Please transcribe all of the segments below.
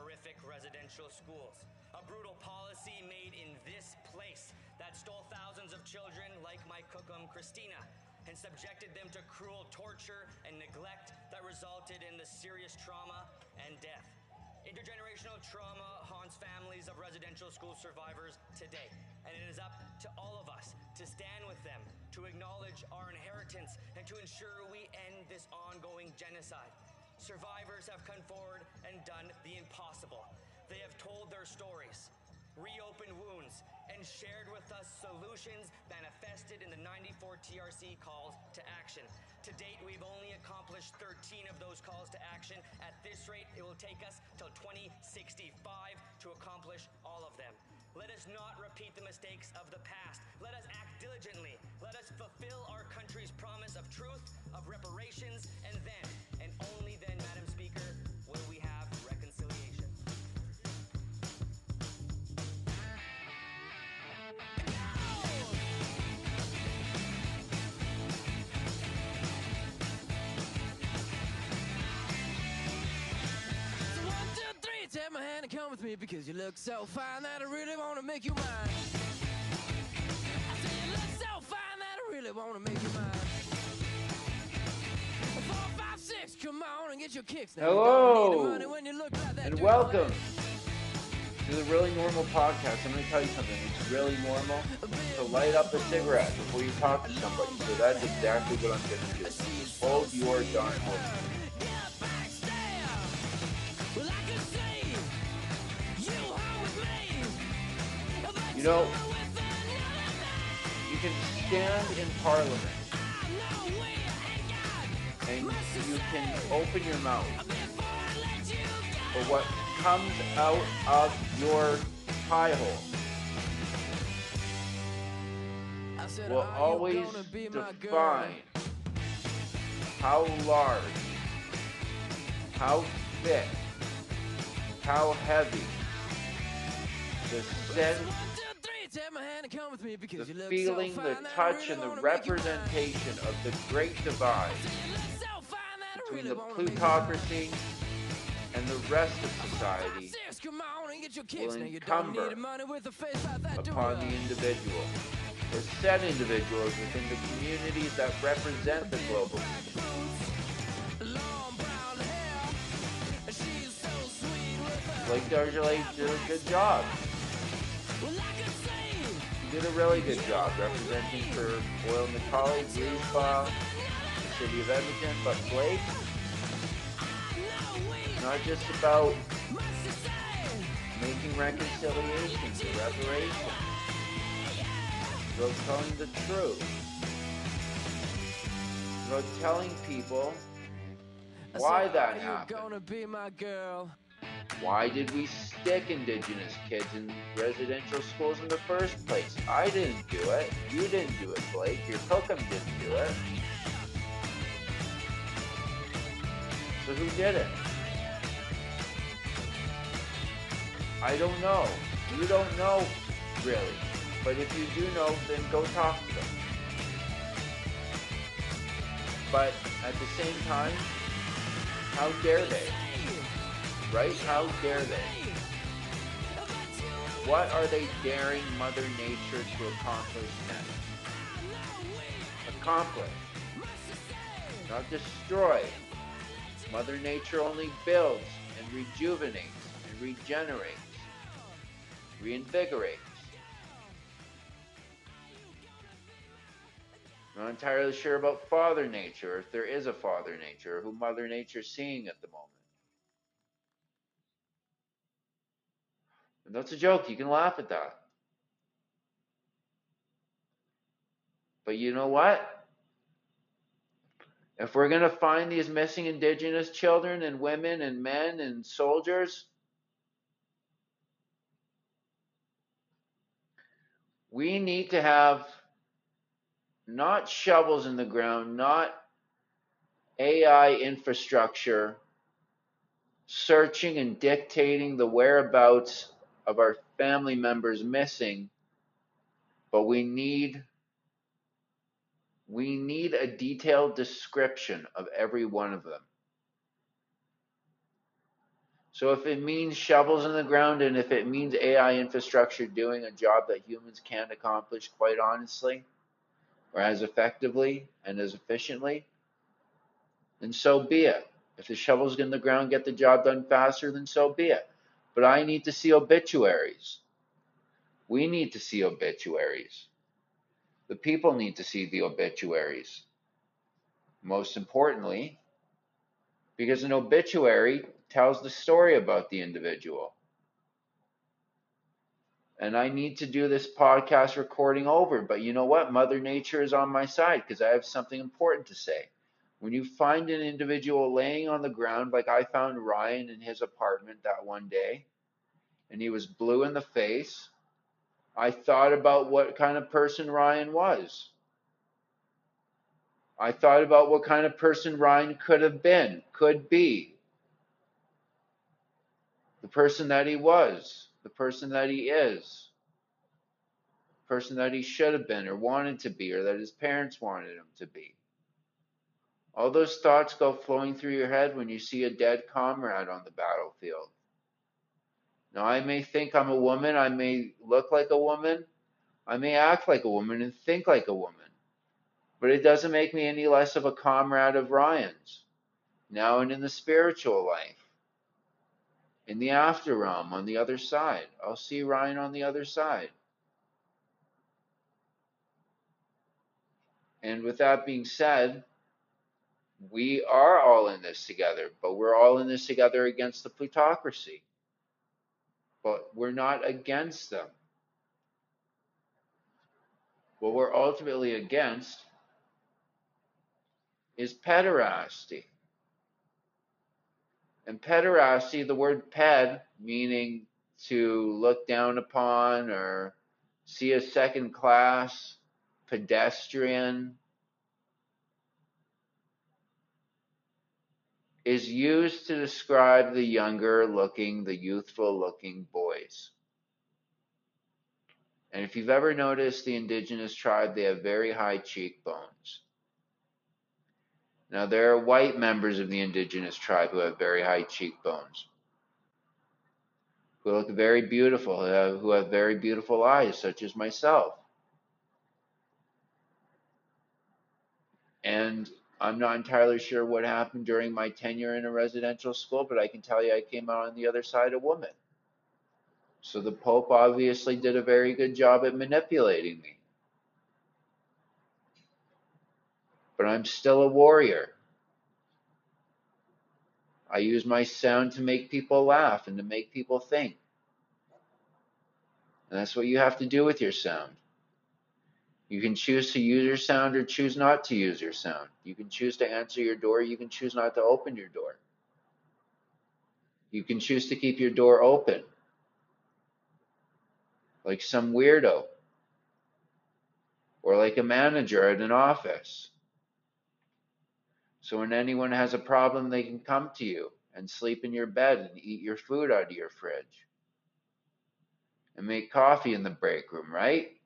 residential schools. A brutal policy made in this place that stole thousands of children like my cookum Christina and subjected them to cruel torture and neglect that resulted in the serious trauma and death. Intergenerational trauma haunts families of residential school survivors today, and it is up to all of us to stand with them, to acknowledge our inheritance, and to ensure we end this ongoing genocide. Survivors have come forward and done the impossible. They have told their stories, reopened wounds, and shared with us solutions manifested in the 94 TRC calls to action. To date, we've only accomplished 13 of those calls to action. At this rate, it will take us till 2065 to accomplish all of them. Let us not repeat the mistakes of the past. Let us act diligently. Let us fulfill our country's promise of truth, of reparations, and then, and only then, Madam come with me because you look so fine that I really want to make you mine. I say you look so fine that I really want to make you mine. Four, five, six, come on and get your kicks now. You don't need the Hello, when you look like that, and welcome to the Really Normal Podcast. I'm going to tell you something. It's really normal to light up a cigarette before you talk to somebody. So that's exactly what I'm going to do. Hold your darn horse. You know, you're with another man. you can stand in Parliament I know we ain't got and you can open your mouth, Before I let you go. but what comes out of your pie hole will always gonna be my girl?" define how large, how thick, how heavy the sense, One, two, three, take my hand and come with me because the you look feeling, so the fine I touch, really and the wanna make you mine. representation of the great divide so fine between really the wanna make you mine. plutocracy and the rest of society six, come on and get your kicks. will Now you don't encumber need money with a face like that, do upon the individual or set individuals within the communities that represent the global Long brown hair, she's so sweet with her. Blake Desjarlais did a good job. Did a really good job representing for Boyle McCauley, Spa, the city of Edmonton. But Blake, not just about to making reconciliations or reparations, about telling the truth. About telling people why that happened. Why did we stick Indigenous kids in residential schools in the first place? I didn't do it. You didn't do it, Blake. Your Cookham didn't do it. So who did it? I don't know. You don't know, really. But if you do know, then go talk to them. But at the same time, how dare they? Right? How dare they? What are they daring Mother Nature to accomplish next? Accomplish, not destroy. Mother Nature only builds and rejuvenates and regenerates, reinvigorates. Not entirely sure about Father Nature, if there is a Father Nature, who Mother Nature's seeing at the moment. And that's a joke. You can laugh at that. But you know what? If we're going to find these missing indigenous children and women and men and soldiers, we need to have not shovels in the ground, not AI infrastructure searching and dictating the whereabouts of our family members missing, but we need we need a detailed description of every one of them. So if it means shovels in the ground and if it means AI infrastructure doing a job that humans can't accomplish quite honestly, or as effectively and as efficiently, then so be it. If the shovels in the ground get the job done faster, then so be it. But I need to see obituaries. We need to see obituaries. The people need to see the obituaries. Most importantly, because an obituary tells the story about the individual. And I need to do this podcast recording over, but you know what? Mother Nature is on my side because I have something important to say. When you find an individual laying on the ground, like I found Ryan in his apartment that one day, and he was blue in the face, I thought about what kind of person Ryan was. I thought about what kind of person Ryan could have been, could be. The person that he was, the person that he is, the person that he should have been or wanted to be or that his parents wanted him to be. All those thoughts go flowing through your head when you see a dead comrade on the battlefield. Now, I may think I'm a woman, I may look like a woman, I may act like a woman and think like a woman but it doesn't make me any less of a comrade of Ryan's. Now and in the spiritual life, in the after realm on the other side, I'll see Ryan on the other side. And with that being said, we are all in this together, but we're all in this together against the plutocracy. But we're not against them. What we're ultimately against is pederasty. And pederasty, the word ped, meaning to look down upon or see a second class, pedestrian, is used to describe the younger looking, the youthful looking boys. And if you've ever noticed the indigenous tribe, they have very high cheekbones. Now, there are white members of the indigenous tribe who have very high cheekbones, who look very beautiful, who have, who have very beautiful eyes, such as myself. And I'm not entirely sure what happened during my tenure in a residential school, but I can tell you I came out on the other side a woman. So the Pope obviously did a very good job at manipulating me. but I'm still a warrior. I use my sound to make people laugh and to make people think. And that's what you have to do with your sound. You can choose to use your sound or choose not to use your sound. You can choose to answer your door, you can choose not to open your door. You can choose to keep your door open, like some weirdo, or like a manager at an office. So when anyone has a problem, they can come to you and sleep in your bed and eat your food out of your fridge and make coffee in the break room, right?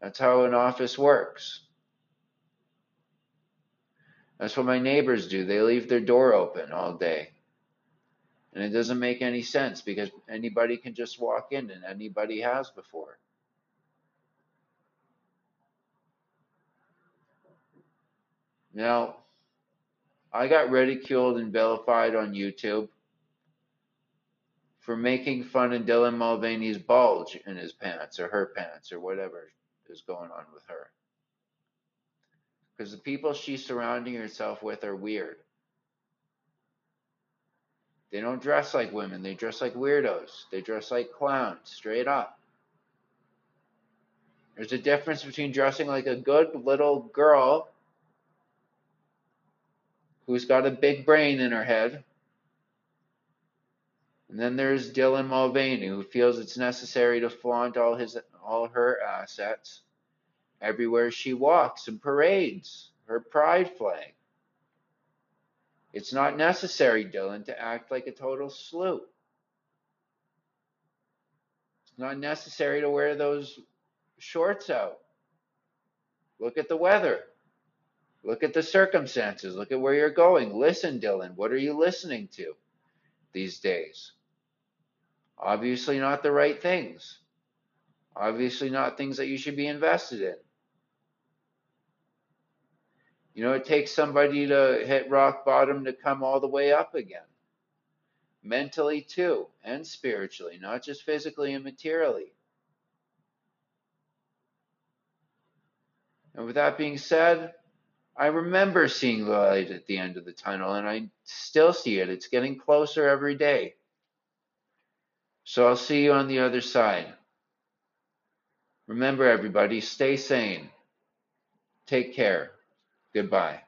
That's how an office works. That's what my neighbors do. They leave their door open all day. And it doesn't make any sense because anybody can just walk in and anybody has before. Now, I got ridiculed and vilified on YouTube for making fun of Dylan Mulvaney's bulge in his pants or her pants or whatever is going on with her. Because the people she's surrounding herself with are weird. They don't dress like women, they dress like weirdos. They dress like clowns, straight up. There's a difference between dressing like a good little girl who's got a big brain in her head. And then there's Dylan Mulvaney, who feels it's necessary to flaunt all his all her assets everywhere she walks and parades her pride flag. It's not necessary, Dylan, to act like a total sloop. It's not necessary to wear those shorts out. Look at the weather. Look at the circumstances. Look at where you're going. Listen, Dylan. What are you listening to? these days. Obviously, not the right things. Obviously, not things that you should be invested in. You know, it takes somebody to hit rock bottom to come all the way up again. Mentally, too, and spiritually, not just physically and materially. And with that being said, I remember seeing the light at the end of the tunnel, and I still see it. It's getting closer every day. So I'll see you on the other side. Remember, everybody, stay sane. Take care. Goodbye.